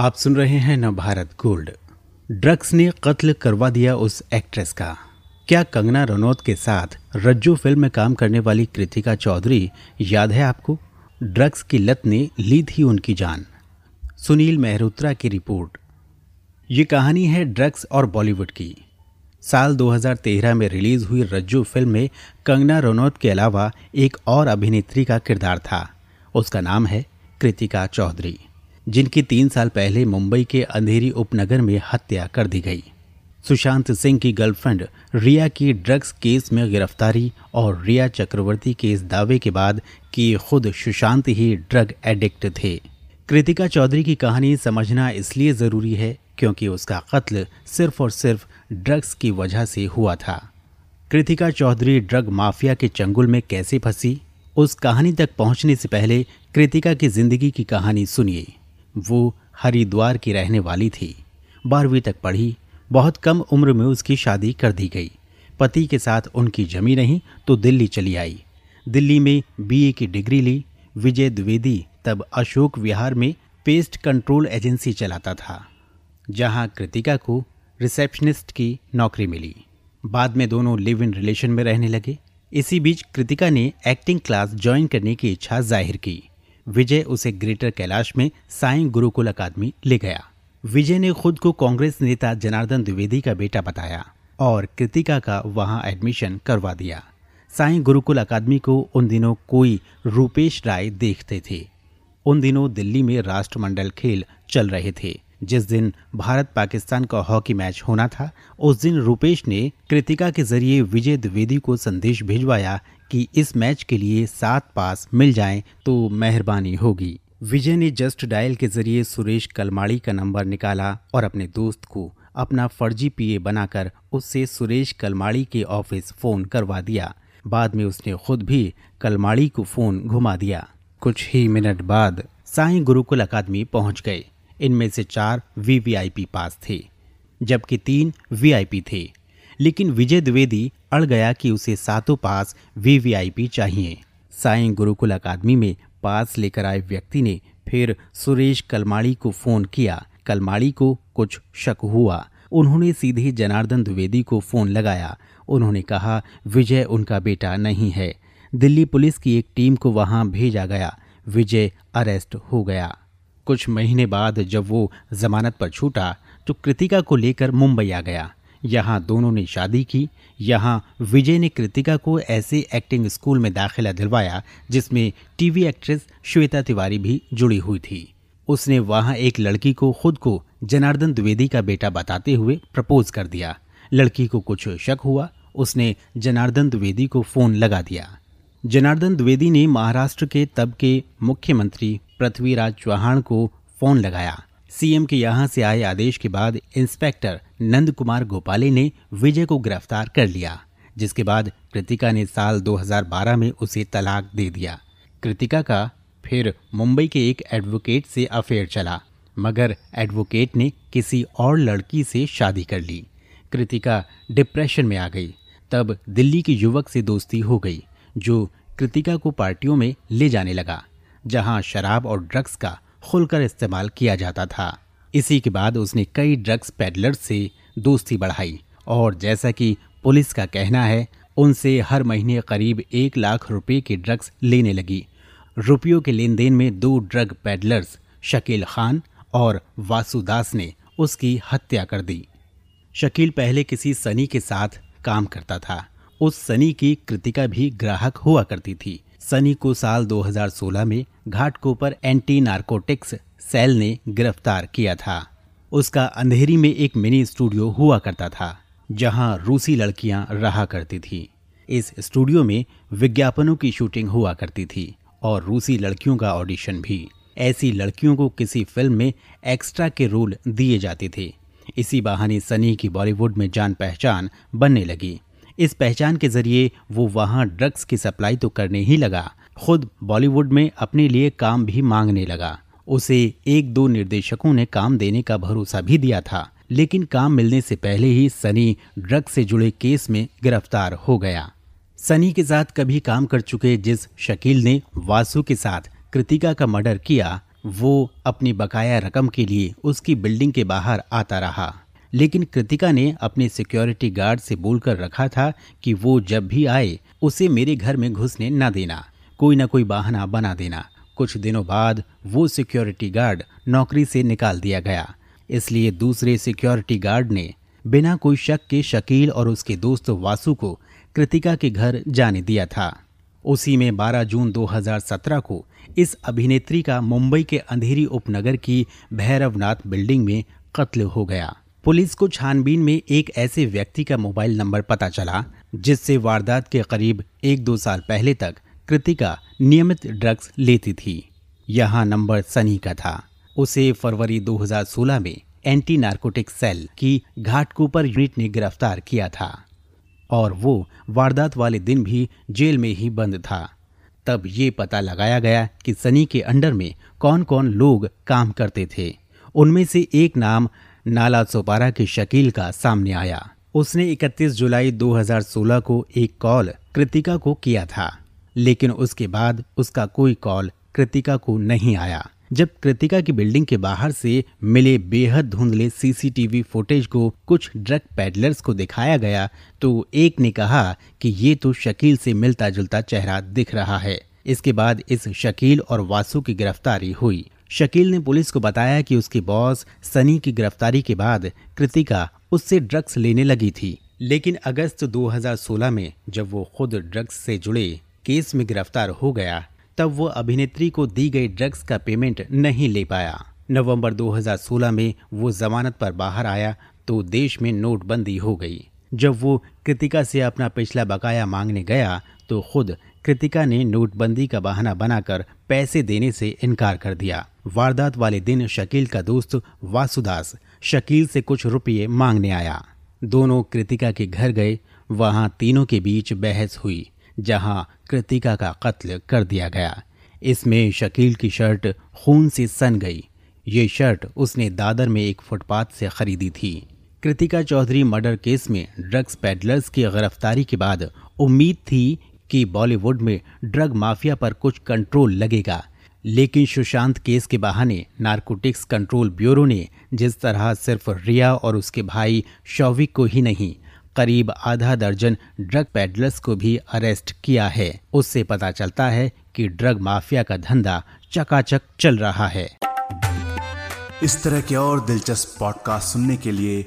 आप सुन रहे हैं न नवभारत गोल्ड। ड्रग्स ने कत्ल करवा दिया उस एक्ट्रेस का। क्या कंगना रनौत के साथ रज्जू फ़िल्म में काम करने वाली कृतिका चौधरी याद है आपको? ड्रग्स की लत ने ली थी उनकी जान। सुनील मेहरोत्रा की रिपोर्ट। ये कहानी है ड्रग्स और बॉलीवुड की। साल 2013 में रिलीज़ हुई रज्जू फ़िल्म में कंगना रनौत के अलावा एक और अभिनेत्री का किरदार था। उसका नाम है कृतिका चौधरी। जिनकी तीन साल पहले मुंबई के अंधेरी उपनगर में हत्या कर दी गई। सुशांत सिंह की गर्लफ्रेंड रिया की ड्रग्स केस में गिरफ्तारी और रिया चक्रवर्ती के इस दावे के बाद कि खुद सुशांत ही ड्रग एडिक्ट थे। कृतिका चौधरी की कहानी समझना इसलिए ज़रूरी है क्योंकि उसका कत्ल सिर्फ़ और सिर्फ़ ड्रग्स की वजह से हुआ था। कृतिका चौधरी ड्रग माफिया के चंगुल में कैसे फंसी? उस कहानी तक पहुँचने से पहले कृतिका की ज़िंदगी की कहानी सुनिए। वो हरिद्वार की रहने वाली थी। बारहवीं तक पढ़ी, बहुत कम उम्र में उसकी शादी कर दी गई। पति के साथ उनकी जमी नहीं तो दिल्ली चली आई। दिल्ली में बीए की डिग्री ली, विजय द्विवेदी तब अशोक विहार में पेस्ट कंट्रोल एजेंसी चलाता था, जहाँ कृतिका को रिसेप्शनिस्ट की नौकरी मिली। बाद में दोनों लिव इन रिलेशन में रहने लगे। इसी बीच कृतिका ने एक्टिंग क्लास ज्वाइन करने की इच्छा ज़ाहिर की। विजय उसे ग्रेटर कैलाश में साई गुरुकुल अकादमी ले गया। विजय ने खुद को कांग्रेस नेता जनार्दन द्विवेदी का बेटा बताया और कृतिका का वहाँ एडमिशन करवा दिया। साई गुरुकुल अकादमी को उन दिनों कोई रूपेश राय देखते थे। उन दिनों दिल्ली में राष्ट्रमंडल खेल चल रहे थे। जिस दिन भारत पाकिस्तान का हॉकी मैच होना था, उस दिन रूपेश ने कृतिका के ज़रिए विजय द्विवेदी को संदेश भिजवाया कि इस मैच के लिए सात पास मिल जाएँ तो मेहरबानी होगी। विजय ने जस्ट डायल के ज़रिए सुरेश कलमाड़ी का नंबर निकाला और अपने दोस्त को अपना फर्जी पीए बनाकर उससे सुरेश कलमाड़ी के ऑफ़िस फ़ोन करवा दिया। बाद में उसने खुद भी कलमाड़ी को फ़ोन घुमा दिया। कुछ ही मिनट बाद साई गुरुकुल अकादमी पहुँच गए। इनमें से चार वीवीआईपी पास थे, जबकि तीन वीआईपी थे। लेकिन विजय द्विवेदी अड़ गया कि उसे सातों पास वीवीआईपी चाहिए। साई गुरुकुल अकादमी में पास लेकर आए व्यक्ति ने फिर सुरेश कलमाड़ी को फ़ोन किया। कलमाड़ी को कुछ शक हुआ। उन्होंने सीधे जनार्दन द्विवेदी को फ़ोन लगाया। उन्होंने कहा, विजय उनका बेटा नहीं है। दिल्ली पुलिस की एक टीम को वहाँ भेजा गया। विजय अरेस्ट हो गया। कुछ महीने बाद जब वो जमानत पर छूटा तो कृतिका को लेकर मुंबई आ गया। यहाँ दोनों ने शादी की। यहाँ विजय ने कृतिका को ऐसे एक्टिंग स्कूल में दाखिला दिलवाया, जिसमें टीवी एक्ट्रेस श्वेता तिवारी भी जुड़ी हुई थी। उसने वहाँ एक लड़की को खुद को जनार्दन द्विवेदी का बेटा बताते हुए प्रपोज कर दिया। लड़की को कुछ शक हुआ, उसने जनार्दन द्विवेदी को फ़ोन लगा दिया। जनार्दन द्विवेदी ने महाराष्ट्र के तब के मुख्यमंत्री पृथ्वीराज चौहान को फ़ोन लगाया। सीएम के यहाँ से आए आदेश के बाद इंस्पेक्टर नंद कुमार गोपाले ने विजय को गिरफ़्तार कर लिया, जिसके बाद कृतिका ने साल 2012 में उसे तलाक दे दिया। कृतिका का फिर मुंबई के एक एडवोकेट से अफेयर चला, मगर एडवोकेट ने किसी और लड़की से शादी कर ली। कृतिका डिप्रेशन में आ गई। तब दिल्ली के युवक से दोस्ती हो गई, जो कृतिका को पार्टियों में ले जाने लगा। जहाँ शराब और ड्रग्स का खुलकर इस्तेमाल किया जाता था। इसी के बाद उसने कई ड्रग्स पेडलर से दोस्ती बढ़ाई और जैसा कि पुलिस का कहना है, उनसे हर महीने करीब एक लाख रुपए के ड्रग्स लेने लगी। रुपयों के लेन देन में दो ड्रग पेडलर्स, शकील खान और वासुदास ने उसकी हत्या कर दी। शकील पहले किसी सनी के साथ काम करता था। उस सनी की कृतिका भी ग्राहक हुआ करती थी। सनी को साल 2016 में घाटकोपर एंटी नार्कोटिक्स सेल ने गिरफ़्तार किया था। उसका अंधेरी में एक मिनी स्टूडियो हुआ करता था, जहाँ रूसी लड़कियाँ रहा करती थीं। इस स्टूडियो में विज्ञापनों की शूटिंग हुआ करती थी और रूसी लड़कियों का ऑडिशन भी। ऐसी लड़कियों को किसी फ़िल्म में एक्स्ट्रा के रोल दिए जाते थे। इसी बहाने सनी की बॉलीवुड में जान पहचान बनने लगी। इस पहचान के ज़रिए वो वहाँ ड्रग्स की सप्लाई तो करने ही लगा। खुद बॉलीवुड में अपने लिए काम भी मांगने लगा। उसे एक दो निर्देशकों ने काम देने का भरोसा भी दिया था, लेकिन काम मिलने से पहले ही सनी ड्रग्स से जुड़े केस में गिरफ़्तार हो गया। सनी के साथ कभी काम कर चुके जिस शकील ने वासु के साथ कृतिका का मर्डर किया, वो अपनी बकाया रकम के लिए उसकी बिल्डिंग के बाहर आता रहा। लेकिन कृतिका ने अपने सिक्योरिटी गार्ड से बोलकर रखा था कि वो जब भी आए, उसे मेरे घर में घुसने न देना, कोई ना कोई बहाना बना देना। कुछ दिनों बाद वो सिक्योरिटी गार्ड नौकरी से निकाल दिया गया। इसलिए दूसरे सिक्योरिटी गार्ड ने बिना कोई शक के शकील और उसके दोस्त वासु को कृतिका के घर जाने दिया था। उसी में 12 जून 2017 को इस अभिनेत्री का मुंबई के अंधेरी उपनगर की भैरवनाथ बिल्डिंग में कत्ल हो गया। पुलिस को छानबीन में एक ऐसे व्यक्ति का मोबाइल नंबर पता चला, जिससे वारदात के करीब एक दो साल पहले तक कृतिका नियमित ड्रग्स लेती थी। यहाँ नंबर सनी का था। उसे फरवरी 2016 में एंटी नार्कोटिक सेल की घाटकोपर यूनिट ने गिरफ़्तार किया था और वो वारदात वाले दिन भी जेल में ही बंद था। तब ये पता लगाया गया कि सनी के अंडर में कौन कौन लोग काम करते थे। उनमें से एक नाम नाला सोपारा के शकील का सामने आया। उसने 31 जुलाई 2016 को एक कॉल कृतिका को किया था, लेकिन उसके बाद उसका कोई कॉल कृतिका को नहीं आया। जब कृतिका की बिल्डिंग के बाहर से मिले बेहद धुंधले सीसीटीवी फुटेज को कुछ ड्रग पैडलर्स को दिखाया गया तो एक ने कहा कि ये तो शकील से मिलता जुलता चेहरा दिख रहा है। इसके बाद इस शकील और वासु की गिरफ्तारी हुई। शकील ने पुलिस को बताया कि उसके बॉस सनी की गिरफ्तारी के बाद कृतिका उससे ड्रग्स लेने लगी थी। लेकिन अगस्त 2016 में जब वो खुद ड्रग्स से जुड़े, केस में गिरफ़्तार हो गया, तब वो अभिनेत्री को दी गई ड्रग्स का पेमेंट नहीं ले पाया। नवंबर 2016 में वो जमानत पर बाहर आया तो देश में नोटबंदी हो गई। जब वो कृतिका से अपना पिछला बकाया मांगने गया तो खुद कृतिका ने नोटबंदी का बहाना बनाकर पैसे देने से इनकार कर दिया। वारदात वाले दिन शकील का दोस्त वासुदास शकील से कुछ रुपये मांगने आया। दोनों कृतिका के घर गए, वहाँ तीनों के बीच बहस हुई, जहाँ कृतिका का कत्ल कर दिया गया। इसमें शकील की शर्ट खून से सन गई। ये शर्ट उसने दादर में एक फुटपाथ से खरीदी थी। कृतिका चौधरी मर्डर केस में ड्रग्स पेडलर्स की गिरफ्तारी के बाद उम्मीद थी कि बॉलीवुड में ड्रग माफिया पर कुछ कंट्रोल लगेगा। लेकिन सुशांत केस के बहाने नारकोटिक्स कंट्रोल ब्यूरो ने जिस तरह सिर्फ़ रिया और उसके भाई शौविक को ही नहीं, करीब आधा दर्जन ड्रग पेडलर्स को भी अरेस्ट किया है। उससे पता चलता है कि ड्रग माफिया का धंधा चकाचक चल रहा है। इस तरह के और दिलचस्प पॉडकास्ट सुनने के लिए